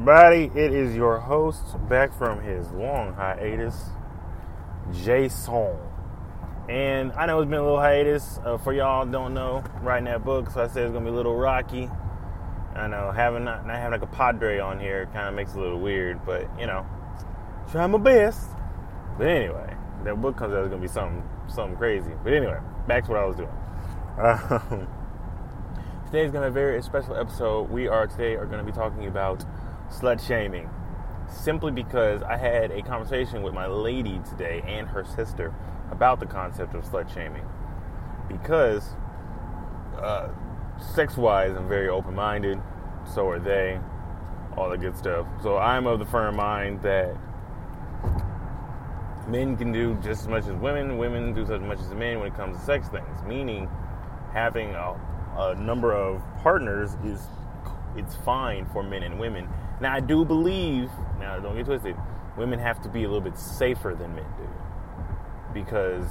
everybody. It is your host back from his long hiatus, Jason. And I know it's been a little hiatus. Uh, for y'all don't know, writing that book, so I said it's gonna be a little rocky. I know having not, not having like a padre on here kind of makes it a little weird, but you know, try my best. But anyway, that book comes out is gonna be something something crazy. But anyway, back to what I was doing. Um, today's gonna be a very special episode. We are today are gonna be talking about slut shaming, simply because I had a conversation with my lady today and her sister about the concept of slut shaming. Because, uh, sex wise, I'm very open minded, so are they, all the good stuff. So I'm of the firm mind that men can do just as much as women, women do as much as men when it comes to sex things, meaning having a, a number of partners is it's fine for men and women. Now I do believe, now don't get twisted, women have to be a little bit safer than men do because,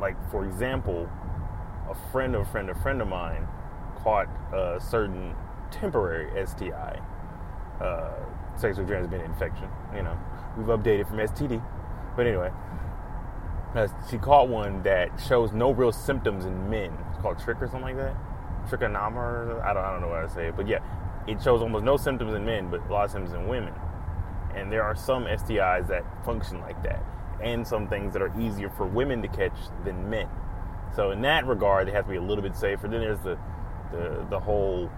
like, for example, a friend of a friend of a friend of mine caught a certain temporary STI, uh, sexually transmitted infection. You know, we've updated from STD, but anyway, uh, she caught one that shows no real symptoms in men. It's called trick or something like that. Trichonoma, I don't, I don't know what I say, but yeah, it shows almost no symptoms in men, but a lot of symptoms in women. And there are some STIs that function like that and some things that are easier for women to catch than men. So in that regard, they have to be a little bit safer. Then there's the the, the whole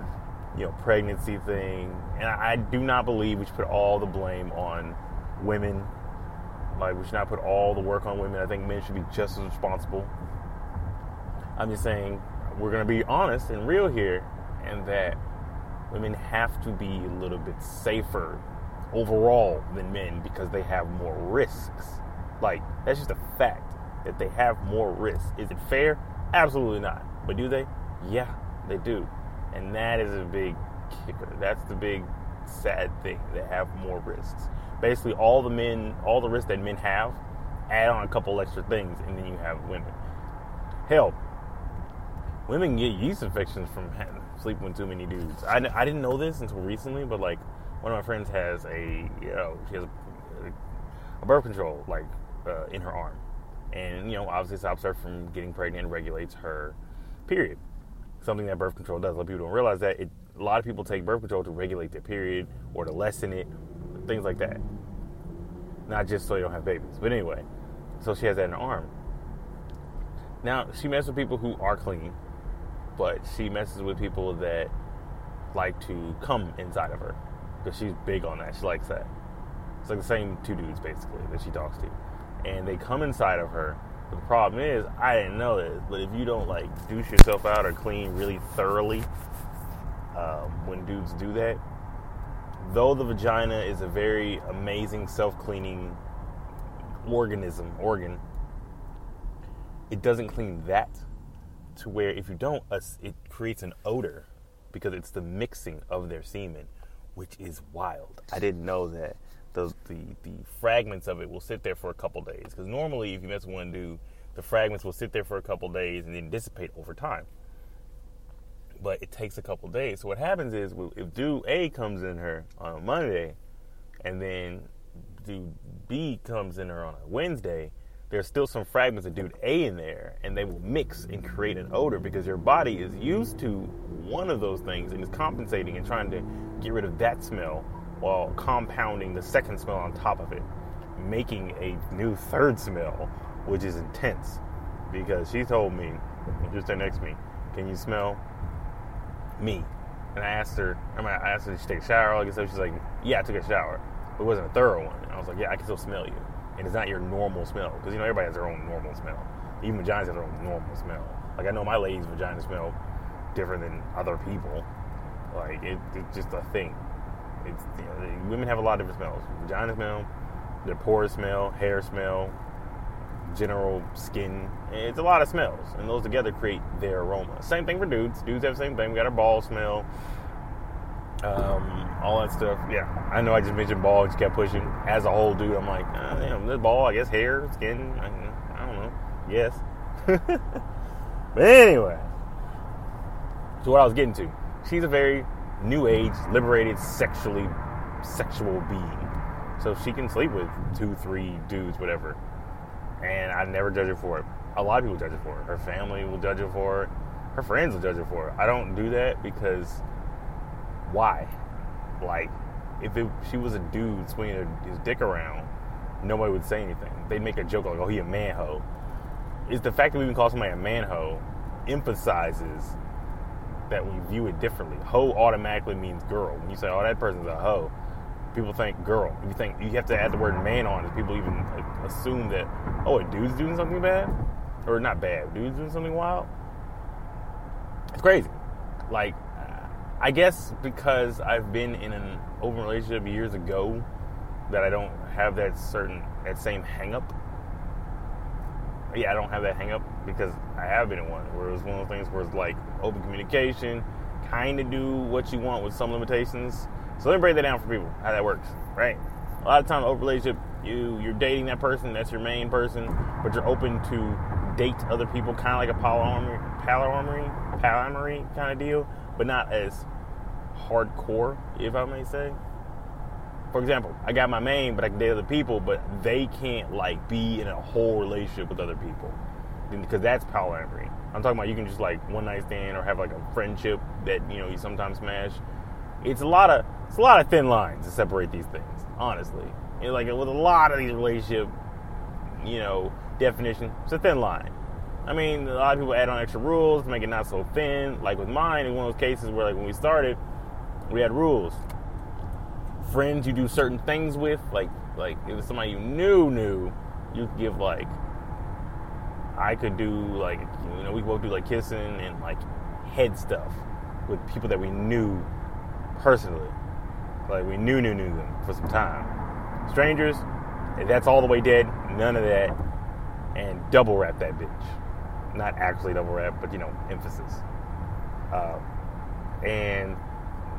you know pregnancy thing, and I, I do not believe we should put all the blame on women. Like we should not put all the work on women. I think men should be just as responsible. I'm just saying we're going to be honest and real here, and that women have to be a little bit safer overall than men because they have more risks. Like, that's just a fact that they have more risks. Is it fair? Absolutely not. But do they? Yeah, they do. And that is a big kicker. That's the big sad thing. They have more risks. Basically, all the men, all the risks that men have, add on a couple extra things, and then you have women. Hell, women get yeast infections from sleeping with too many dudes. I, I didn't know this until recently, but like one of my friends has a, you know, she has a, a birth control, like uh, in her arm. And, you know, obviously stops her from getting pregnant and regulates her period. Something that birth control does. A lot of people don't realize that. It, a lot of people take birth control to regulate their period or to lessen it, things like that. Not just so you don't have babies. But anyway, so she has that in her arm. Now, she messes with people who are clean, but she messes with people that like to come inside of her because she's big on that. She likes that. It's like the same two dudes basically that she talks to and they come inside of her. But the problem is, I didn't know this, but if you don't like douche yourself out or clean really thoroughly, um, when dudes do that, though the vagina is a very amazing self-cleaning organism organ, it doesn't clean that to where if you don't, it creates an odor because it's the mixing of their semen, which is wild. I didn't know that the, the, the fragments of it will sit there for a couple days. Because normally, if you mess with one dude, the fragments will sit there for a couple days and then dissipate over time. But it takes a couple days. So what happens is, if dude A comes in her on a Monday, and then dude B comes in her on a Wednesday, there's still some fragments of dude A in there, and they will mix and create an odor because your body is used to one of those things and is compensating and trying to get rid of that smell while compounding the second smell on top of it, making a new third smell, which is intense. Because she told me, just there next to me, can you smell me? And I asked her, I, mean, I asked her, did she take a shower? Like so she's like, yeah, I took a shower. But it wasn't a thorough one. And I was like, yeah, I can still smell you. And it's not your normal smell. Because, you know, everybody has their own normal smell. Even vaginas have their own normal smell. Like, I know my lady's vagina smell different than other people. Like, it, it's just a thing. It's you know, women have a lot of different smells. Vagina smell, their pores smell, hair smell, general skin. It's a lot of smells, and those together create their aroma. Same thing for dudes. Dudes have the same thing. We got our ball smell, um, all that stuff. Yeah, I know. I just mentioned ball. Just kept pushing. As a whole dude, I'm like, uh, damn, this ball. I guess hair, skin. I, I don't know. Yes. but anyway, so what I was getting to. She's a very new age, liberated, sexually sexual being. So she can sleep with two, three dudes, whatever. And I never judge her for it. A lot of people judge her for it. Her family will judge her for it. Her friends will judge her for it. I don't do that because why? Like, if it, she was a dude swinging his dick around, nobody would say anything. They'd make a joke like, "Oh, he a man hoe." It's the fact that we even call somebody a man hoe emphasizes that we view it differently. Hoe automatically means girl. When you say, "Oh, that person's a hoe," people think girl. You think you have to add the word man on it, people even assume that, "Oh, a dude's doing something bad," or not bad, dude's doing something wild. It's crazy. Like, I guess because I've been in an open relationship years ago, that I don't have that certain that same hangup. Yeah, I don't have that hangup because I have been in one where it was one of those things where it's like open communication, kind of do what you want with some limitations. So let me break that down for people how that works, right? A lot of times, open relationship, you you're dating that person, that's your main person, but you're open to date other people, kind of like a polyamory, polyamory, polyamory kind of deal, but not as hardcore, if I may say for example, I got my main, but I can date other people, but they can't like be in a whole relationship with other people because that's polyamory. I'm talking about you can just like one night stand or have like a friendship that you know you sometimes smash. It's a lot of it's a lot of thin lines to separate these things, honestly. Know, like with a lot of these relationship, you know, definition, it's a thin line. I mean, a lot of people add on extra rules to make it not so thin. Like with mine, in one of those cases where like when we started, we had rules friends you do certain things with, like like if it's somebody you knew knew, you could give like I could do like you know we both do like kissing and like head stuff with people that we knew personally, like we knew knew knew them for some time. Strangers, that's all the way dead. None of that, and double wrap that bitch. Not actually double wrap, but you know emphasis. Uh, and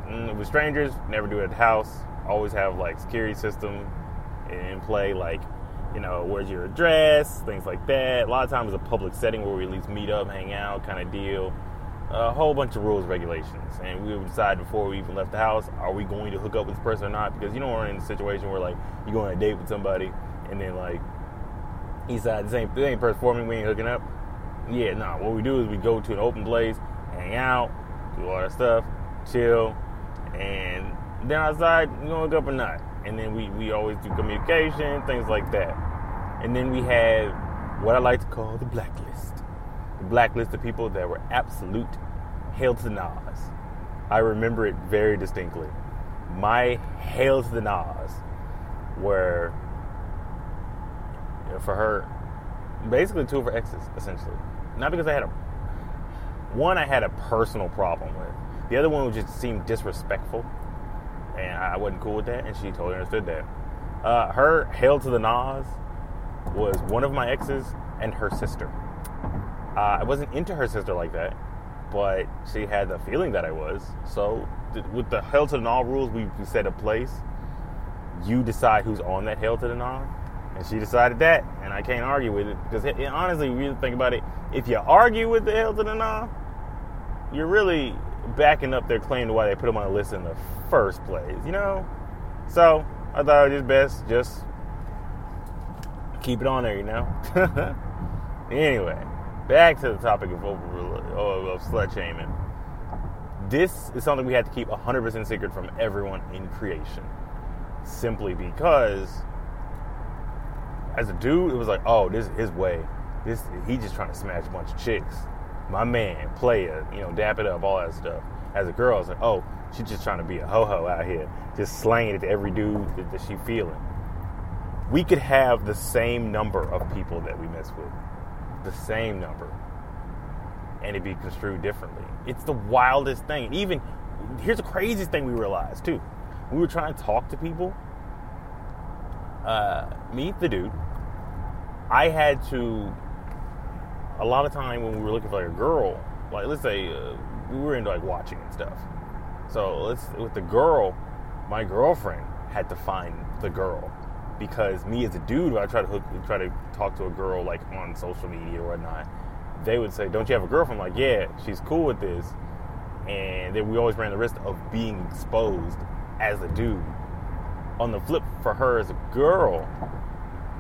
Mm, with strangers, never do it at house always have like security system in play, like you know, where's your address, things like that. A lot of times, it's a public setting where we at least meet up, hang out, kind of deal. A whole bunch of rules, regulations, and we would decide before we even left the house: are we going to hook up with this person or not? Because you don't want to in a situation where like you go on a date with somebody, and then like he said, "This ain't this ain't me. We ain't hooking up." Yeah, no. Nah, what we do is we go to an open place, hang out, do all that stuff, chill, and then I decide you gonna hook up or not. And then we, we always do communication, things like that. And then we have what I like to call the blacklist. The blacklist of people that were absolute hail to the Nas. I remember it very distinctly. My hail to the Nas were you know, for her basically two of her exes, essentially. Not because I had a one I had a personal problem with. The other one would just seemed disrespectful and I wasn't cool with that, and she totally understood that. Uh, her hail to the Nas was one of my exes and her sister. Uh, I wasn't into her sister like that, but she had the feeling that I was. So, th- with the hail to the Nas rules we, we set a place, you decide who's on that hail to the Nas, and she decided that, and I can't argue with it because honestly, you think about it, if you argue with the hail to the Nas, you're really backing up their claim to why they put them on the list in the first place, you know? So I thought it was best just keep it on there, you know? anyway, back to the topic of, over, of slut shaming. This is something we had to keep 100% secret from everyone in creation. Simply because, as a dude, it was like, oh, this is his way. This He just trying to smash a bunch of chicks my man, player, you know, dap it up, all that stuff. As a girl, it's like, oh, she's just trying to be a ho ho out here, just slaying it to every dude that, that she feeling. We could have the same number of people that we mess with, the same number, and it'd be construed differently. It's the wildest thing. Even here's the craziest thing we realized too. We were trying to talk to people. Uh, meet the dude. I had to a lot of time when we were looking for like a girl, like let's say uh, we were into like watching and stuff. So let's with the girl, my girlfriend had to find the girl because me as a dude, when I try to hook, try to talk to a girl like on social media or whatnot, they would say, "Don't you have a girlfriend?" I'm like, yeah, she's cool with this, and then we always ran the risk of being exposed as a dude On the flip, for her as a girl,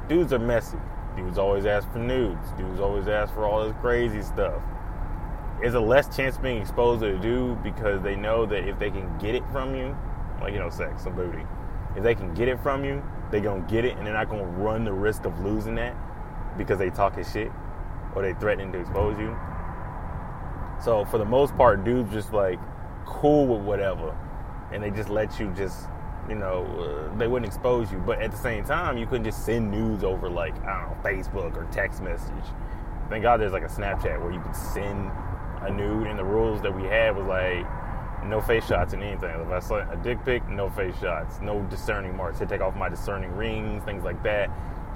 dudes are messy. Dudes always ask for nudes. Dudes always ask for all this crazy stuff. Is a less chance of being exposed to a dude because they know that if they can get it from you, like you know, sex, some booty, if they can get it from you, they gonna get it, and they're not gonna run the risk of losing that because they talking shit or they threatening to expose you. So for the most part, dudes just like cool with whatever, and they just let you just you know, uh, they wouldn't expose you. But at the same time, you couldn't just send news over like I don't know Facebook or text message. Thank God there's like a Snapchat where you could send a nude, and the rules that we had was like no face shots and anything. If I saw a dick pic, no face shots, no discerning marks. To take off my discerning rings, things like that.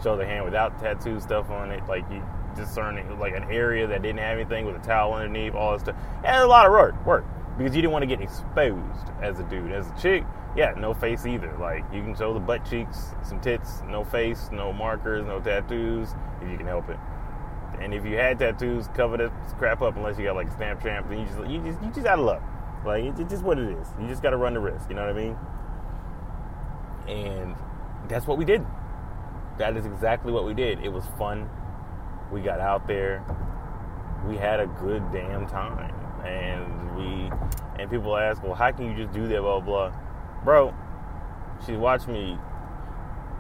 Show the hand without tattoo stuff on it, like you discerning like an area that didn't have anything with a towel underneath, all that stuff. And a lot of work, work because you didn't want to get exposed as a dude. As a chick, yeah, no face either. Like you can show the butt cheeks, some tits, no face, no markers, no tattoos if you can help it. And if you had tattoos, cover that crap up unless you got like a tramp. Then you just you just you just out of luck. Like it's just what it is. You just got to run the risk. You know what I mean? And that's what we did. That is exactly what we did. It was fun. We got out there. We had a good damn time. And we and people ask, well, how can you just do that? Blah blah. Bro, she watched me.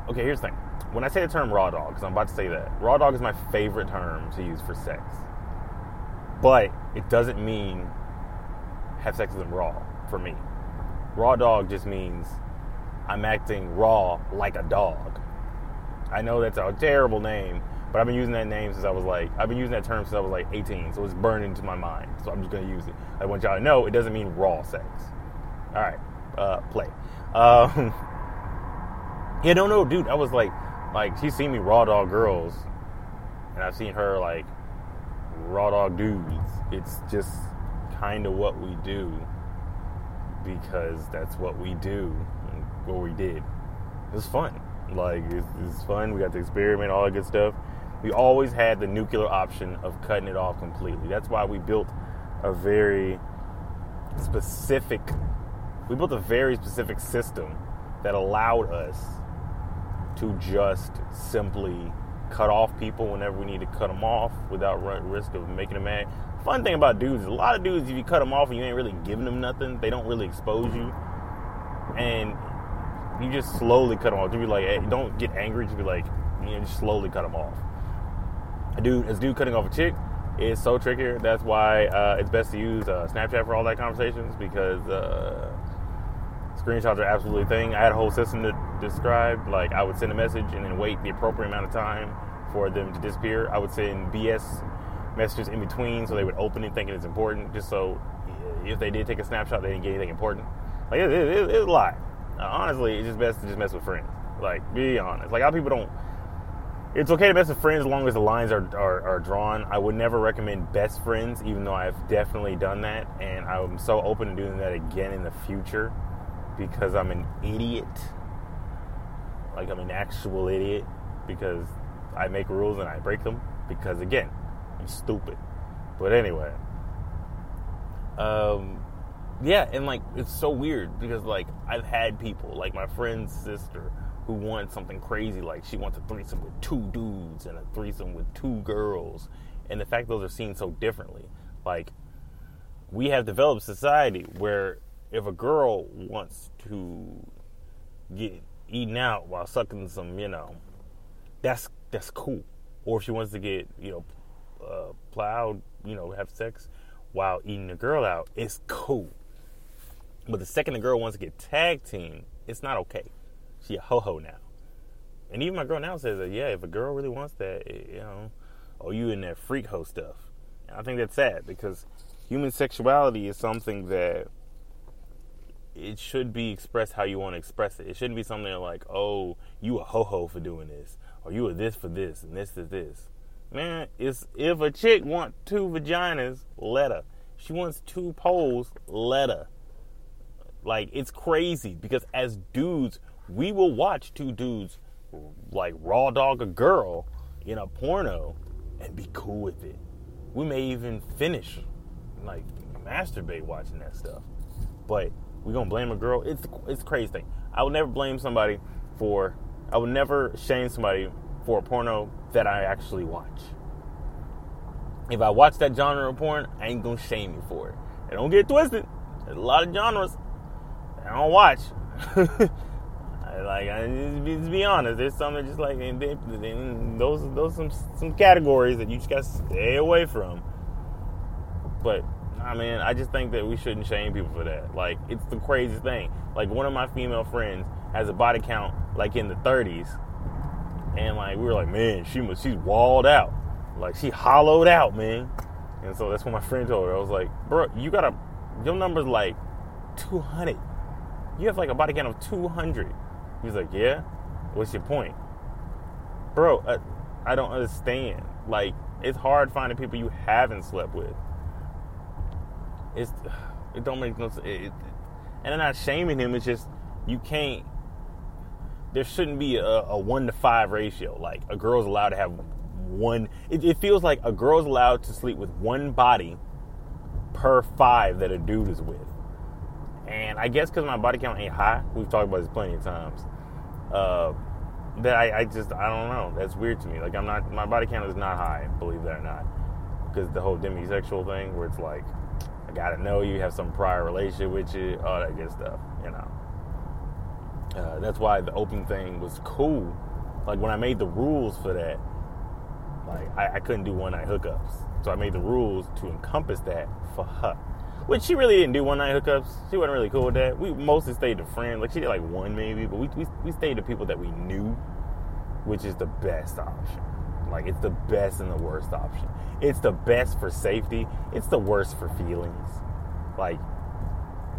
Okay, here's the thing. When I say the term raw dog, because I'm about to say that, raw dog is my favorite term to use for sex. But it doesn't mean have sex with them raw for me. Raw dog just means I'm acting raw like a dog. I know that's a terrible name, but I've been using that name since I was like, I've been using that term since I was like 18, so it's burned into my mind. So I'm just gonna use it. I want y'all to know it doesn't mean raw sex. All right, uh, play. Um, yeah, no, no, dude. I was like, like she's seen me raw dog girls, and I've seen her like raw dog dudes. It's just kind of what we do because that's what we do, what we did. It was fun. Like it's, it's fun. We got to experiment, all that good stuff. We always had the nuclear option of cutting it off completely. That's why we built a very specific. We built a very specific system that allowed us to just simply cut off people whenever we need to cut them off without risk of making them mad. Fun thing about dudes a lot of dudes, if you cut them off and you ain't really giving them nothing, they don't really expose you. And you just slowly cut them off. You be like, hey, don't get angry. Just be like, you know, just slowly cut them off. A dude, as dude cutting off a chick is so trickier. That's why uh, it's best to use uh, Snapchat for all that conversations because uh, screenshots are absolutely a thing. I had a whole system to describe. Like I would send a message and then wait the appropriate amount of time for them to disappear. I would send BS messages in between so they would open it thinking it's important, just so if they did take a snapshot, they didn't get anything important. Like it, it, it, it's a lot. Honestly, it's just best to just mess with friends. Like be honest. Like a lot of people don't. It's okay to mess with friends as long as the lines are, are, are drawn. I would never recommend best friends, even though I've definitely done that, and I'm so open to doing that again in the future because I'm an idiot. Like I'm an actual idiot because I make rules and I break them because again, I'm stupid. But anyway, um, yeah, and like it's so weird because like I've had people like my friend's sister who wants something crazy, like she wants a threesome with two dudes and a threesome with two girls, and the fact those are seen so differently, like we have developed society where if a girl wants to get eaten out while sucking some, you know, that's that's cool. Or if she wants to get, you know, uh, plowed, you know, have sex while eating the girl out, it's cool. But the second the girl wants to get tag team, it's not okay. She a ho ho now. And even my girl now says that, yeah, if a girl really wants that, you know, oh, you in that freak hoe stuff. And I think that's sad because human sexuality is something that it should be expressed how you want to express it. It shouldn't be something like, oh, you a ho ho for doing this, or you a this for this, and this is this. Man, it's if a chick want two vaginas, let her. She wants two poles, let her. Like it's crazy because as dudes, we will watch two dudes like raw dog a girl in a porno and be cool with it. We may even finish like masturbate watching that stuff. But we gonna blame a girl. It's it's crazy thing. I would never blame somebody for. I would never shame somebody for a porno that I actually watch. If I watch that genre of porn, I ain't gonna shame you for it. And don't get twisted. There's a lot of genres I don't watch. like, just be honest, there's some that just like they, they, those those some some categories that you just gotta stay away from. But I mean, I just think that we shouldn't shame people for that. Like, it's the craziest thing. Like, one of my female friends has a body count like in the 30s, and like we were like, man, she must she's walled out, like she hollowed out, man. And so that's what my friend told her. I was like, bro, you got a your number's like 200. You have like a body count of 200. He's like, yeah. What's your point, bro? Uh, I don't understand. Like, it's hard finding people you haven't slept with. It's it don't make no sense. It, and I'm not shaming him. It's just you can't. There shouldn't be a, a one to five ratio. Like a girl's allowed to have one. It, it feels like a girl's allowed to sleep with one body per five that a dude is with. And I guess because my body count ain't high, we've talked about this plenty of times. Uh, that I, I, just I don't know. That's weird to me. Like I'm not my body count is not high, believe that or not, because the whole demisexual thing where it's like I gotta know you, have some prior relationship with you, all that good stuff. You know. Uh, that's why the open thing was cool. Like when I made the rules for that, like I, I couldn't do one night hookups, so I made the rules to encompass that for her. Which she really didn't do one night hookups. She wasn't really cool with that. We mostly stayed to friends. Like she did like one maybe, but we, we, we stayed to people that we knew, which is the best option. Like it's the best and the worst option. It's the best for safety. It's the worst for feelings. Like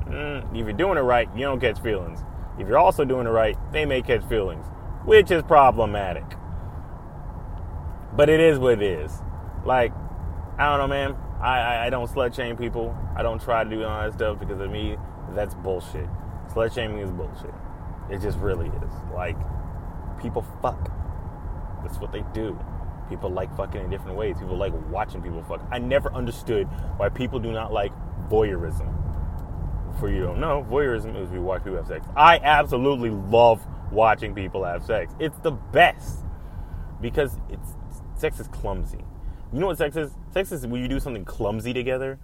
mm, if you're doing it right, you don't catch feelings. If you're also doing it right, they may catch feelings, which is problematic. But it is what it is. Like I don't know, man. I, I, don't slut shame people. I don't try to do all that stuff because of me, that's bullshit. Slut shaming is bullshit. It just really is. Like, people fuck. That's what they do. People like fucking in different ways. People like watching people fuck. I never understood why people do not like voyeurism. For you don't know, voyeurism is you watch people have sex. I absolutely love watching people have sex. It's the best because it's sex is clumsy. You know what sex is? Sex is when you do something clumsy together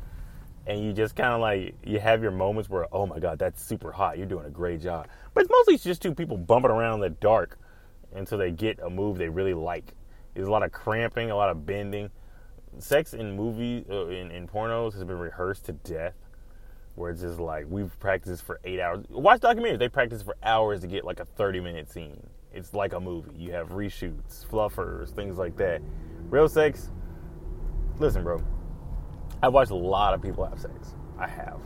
and you just kind of like you have your moments where oh my god that's super hot you're doing a great job. But it's mostly just two people bumping around in the dark until they get a move they really like. There's a lot of cramping a lot of bending. Sex in movies uh, in, in pornos has been rehearsed to death where it's just like we've practiced for eight hours. Watch documentaries they practice for hours to get like a 30 minute scene. It's like a movie. You have reshoots fluffers things like that. Real sex listen, bro. I've watched a lot of people have sex. I have.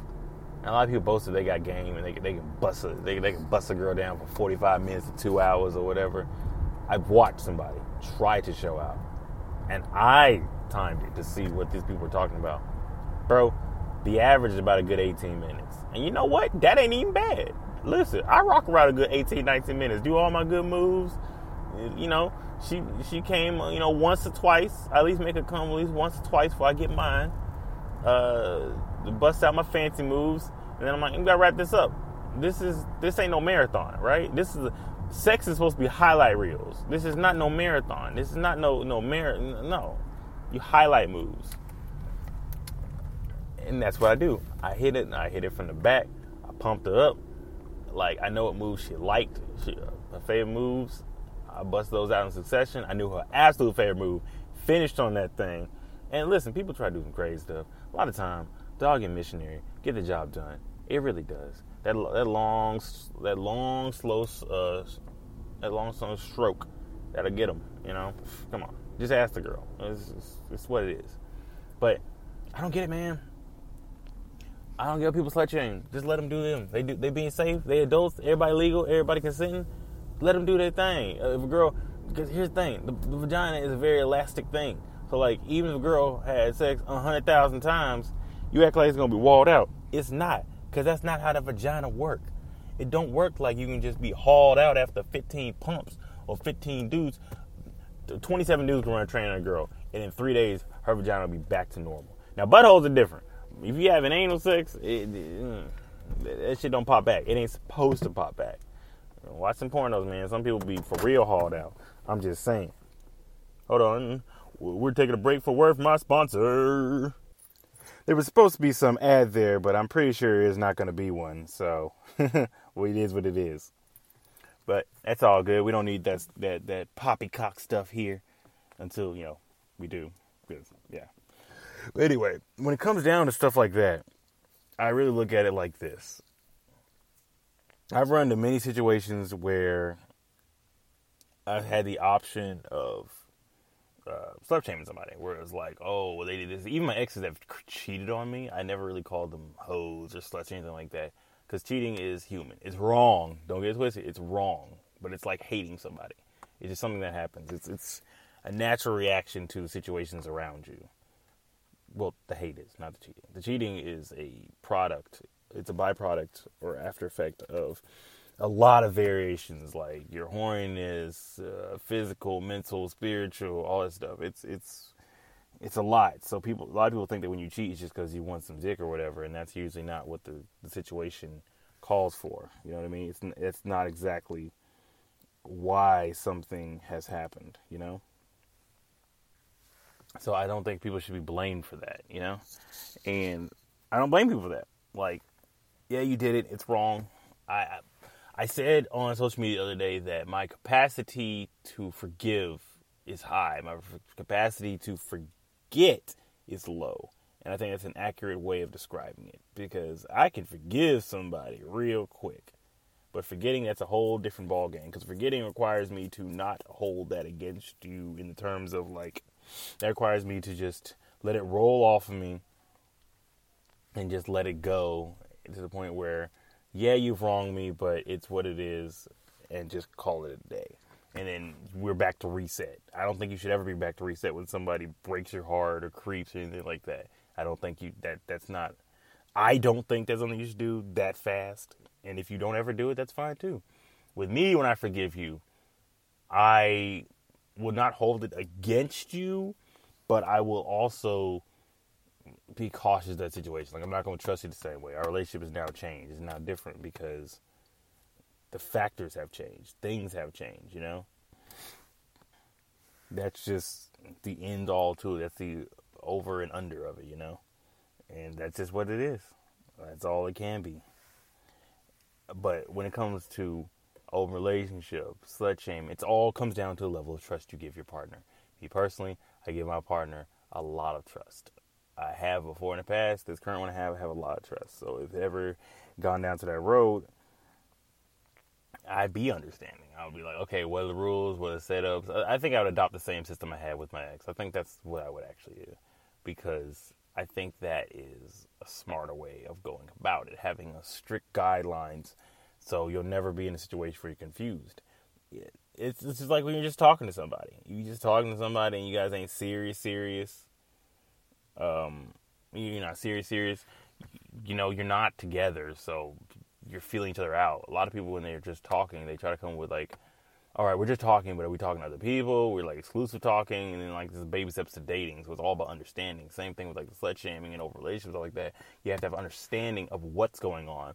And a lot of people boasted they got game and they, they can bust a they, they can bust a girl down for 45 minutes to two hours or whatever. I've watched somebody try to show out, and I timed it to see what these people were talking about. Bro, the average is about a good 18 minutes. And you know what? That ain't even bad. Listen, I rock around a good 18, 19 minutes. Do all my good moves. You know, she she came, you know, once or twice. I at least make her come at least once or twice before I get mine. Uh, bust out my fancy moves, and then I'm like, we gotta wrap this up. This is this ain't no marathon, right? This is sex is supposed to be highlight reels. This is not no marathon. This is not no no mar no. You highlight moves, and that's what I do. I hit it, and I hit it from the back. I pumped her up. Like I know what moves she liked. She, uh, her favorite moves. I bust those out in succession. I knew her absolute favorite move. Finished on that thing. And listen, people try to do some crazy stuff. A lot of time, dog and missionary get the job done. It really does. That that long, that long, slow, uh, that long, slow stroke that'll get them. You know, come on, just ask the girl. It's, it's, it's what it is. But I don't get it, man. I don't get people slut shame. Just let them do them. They do. They being safe. They adults. Everybody legal. Everybody consenting let them do their thing. Uh, if a girl, because here's the thing, the, the, vagina is a very elastic thing. So like, even if a girl had sex hundred thousand times, you act like it's gonna be walled out. It's not, because that's not how the vagina work. It don't work like you can just be hauled out after 15 pumps or 15 dudes. 27 dudes can run a train on a girl, and in three days, her vagina will be back to normal. Now, buttholes are different. If you have an anal sex, it, it, mm, That shit don't pop back. It ain't supposed to pop back. Watch some pornos, man. Some people be for real hauled out. I'm just saying. Hold on. We're taking a break for word from my sponsor. There was supposed to be some ad there, but I'm pretty sure it's not going to be one. So, well, it is what it is. But that's all good. We don't need that that that poppycock stuff here until you know we do. Yeah. But anyway, when it comes down to stuff like that, I really look at it like this. I've run into many situations where I've had the option of uh, slut shaming somebody, where it's like, oh, well, they did this. Even my exes have cheated on me. I never really called them hoes or sluts or anything like that, because cheating is human. It's wrong. Don't get it twisted. It's wrong, but it's like hating somebody. It's just something that happens. It's it's a natural reaction to situations around you. Well, the hate is not the cheating. The cheating is a product. It's a byproduct or after effect of a lot of variations, like your horniness, uh, physical, mental, spiritual, all that stuff. It's it's it's a lot. So people, a lot of people think that when you cheat, it's just because you want some dick or whatever, and that's usually not what the, the situation calls for. You know what I mean? It's it's not exactly why something has happened. You know. So I don't think people should be blamed for that. You know, and I don't blame people for that. Like, yeah, you did it. It's wrong. I, I said on social media the other day that my capacity to forgive is high. My capacity to forget is low. And I think that's an accurate way of describing it because I can forgive somebody real quick. But forgetting that's a whole different ballgame because forgetting requires me to not hold that against you in the terms of like that requires me to just let it roll off of me and just let it go to the point where yeah, you've wronged me, but it's what it is, and just call it a day. And then we're back to reset. I don't think you should ever be back to reset when somebody breaks your heart or creeps or anything like that. I don't think you that that's not. I don't think that's something you should do that fast. And if you don't ever do it, that's fine too. With me, when I forgive you, I will not hold it against you, but I will also be cautious of that situation. Like I'm not to trust you the same way. Our relationship is now changed. It's now different because the factors have changed. Things have changed. You know. That's just the end all to it. That's the over and under of it. You know, and that's just what it is. That's all it can be. But when it comes to open relationship, slut shame, it all comes down to the level of trust you give your partner. Me personally, I give my partner a lot of trust. I have before in the past. This current one I have, I have a lot of trust. So if ever gone down to that road, I'd be understanding. I would be like, okay, what are the rules? What are the setups? I think I would adopt the same system I had with my ex. I think that's what I would actually do because I think that is a smarter way of going about it, having a strict guidelines so you'll never be in a situation where you're confused. It's, it's just like when you're just talking to somebody. You're just talking to somebody and you guys ain't serious, serious um, you're not serious, serious. You know, you're not together, so you're feeling each other out. A lot of people, when they're just talking, they try to come with like, all right, we're just talking, but are we talking to other people? We're like exclusive talking, and then like this baby steps to dating. So it's all about understanding. Same thing with like the slut shaming and over relationships, all like that. You have to have understanding of what's going on.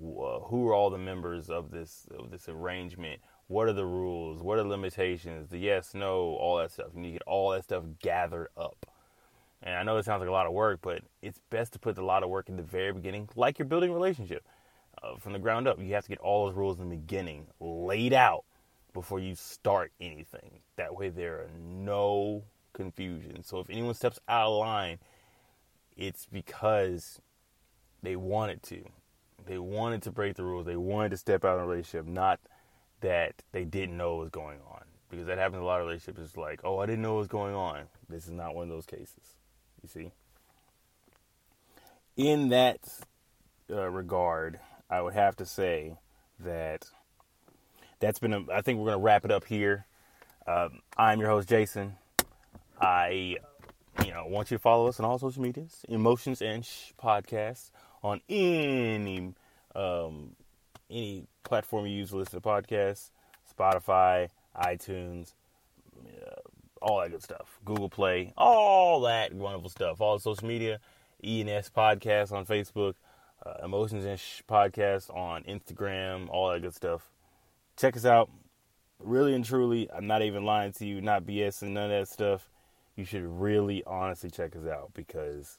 Uh, who are all the members of this of this arrangement? What are the rules? What are the limitations? The yes, no, all that stuff. You need to get all that stuff gathered up. I know it sounds like a lot of work, but it's best to put a lot of work in the very beginning, like you're building a relationship uh, from the ground up. You have to get all those rules in the beginning laid out before you start anything. That way, there are no confusion. So if anyone steps out of line, it's because they wanted to. They wanted to break the rules. They wanted to step out of a relationship, not that they didn't know what was going on. Because that happens a lot of relationships. It's like, oh, I didn't know what was going on. This is not one of those cases. You see? In that uh, regard, I would have to say that that's been, a, I think we're going to wrap it up here. Um, I'm your host, Jason. I, you know, want you to follow us on all social medias, Emotions and Shh Podcasts, on any um, any platform you use to listen to podcasts, Spotify, iTunes, uh, all that good stuff. Google Play, all that wonderful stuff. All the social media, ENS Podcast on Facebook, uh, Emotions and Shh podcast on Instagram, all that good stuff. Check us out. Really and truly, I'm not even lying to you, not BS and none of that stuff. You should really honestly check us out because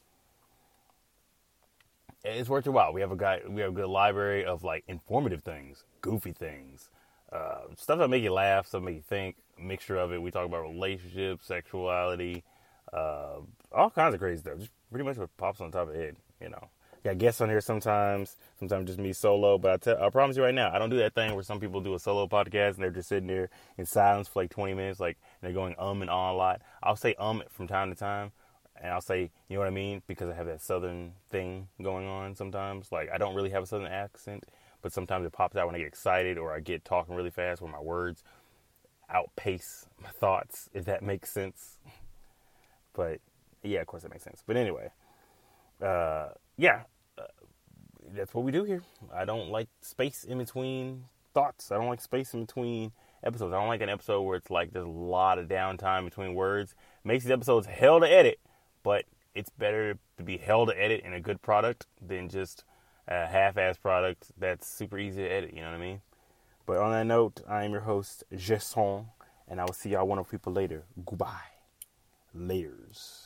it's worth your while. We have a guy, we have a good library of like informative things, goofy things, uh, stuff that make you laugh, stuff that make you think. Mixture of it. We talk about relationships, sexuality, uh, all kinds of crazy stuff. Just pretty much what pops on top of head, you know. Got guests on here sometimes, sometimes just me solo. But I, tell, I promise you right now, I don't do that thing where some people do a solo podcast and they're just sitting there in silence for like 20 minutes, like they're going um and on a lot. I'll say um from time to time, and I'll say, you know what I mean, because I have that southern thing going on sometimes. Like I don't really have a southern accent, but sometimes it pops out when I get excited or I get talking really fast with my words outpace my thoughts, if that makes sense. But yeah, of course that makes sense. But anyway, uh, yeah, uh, that's what we do here. I don't like space in between thoughts. I don't like space in between episodes. I don't like an episode where it's like there's a lot of downtime between words. Makes these episodes hell to edit, but it's better to be hell to edit in a good product than just a half-ass product that's super easy to edit. You know what I mean? But on that note, I am your host, Jason, and I will see y'all wonderful people later. Goodbye. Layers.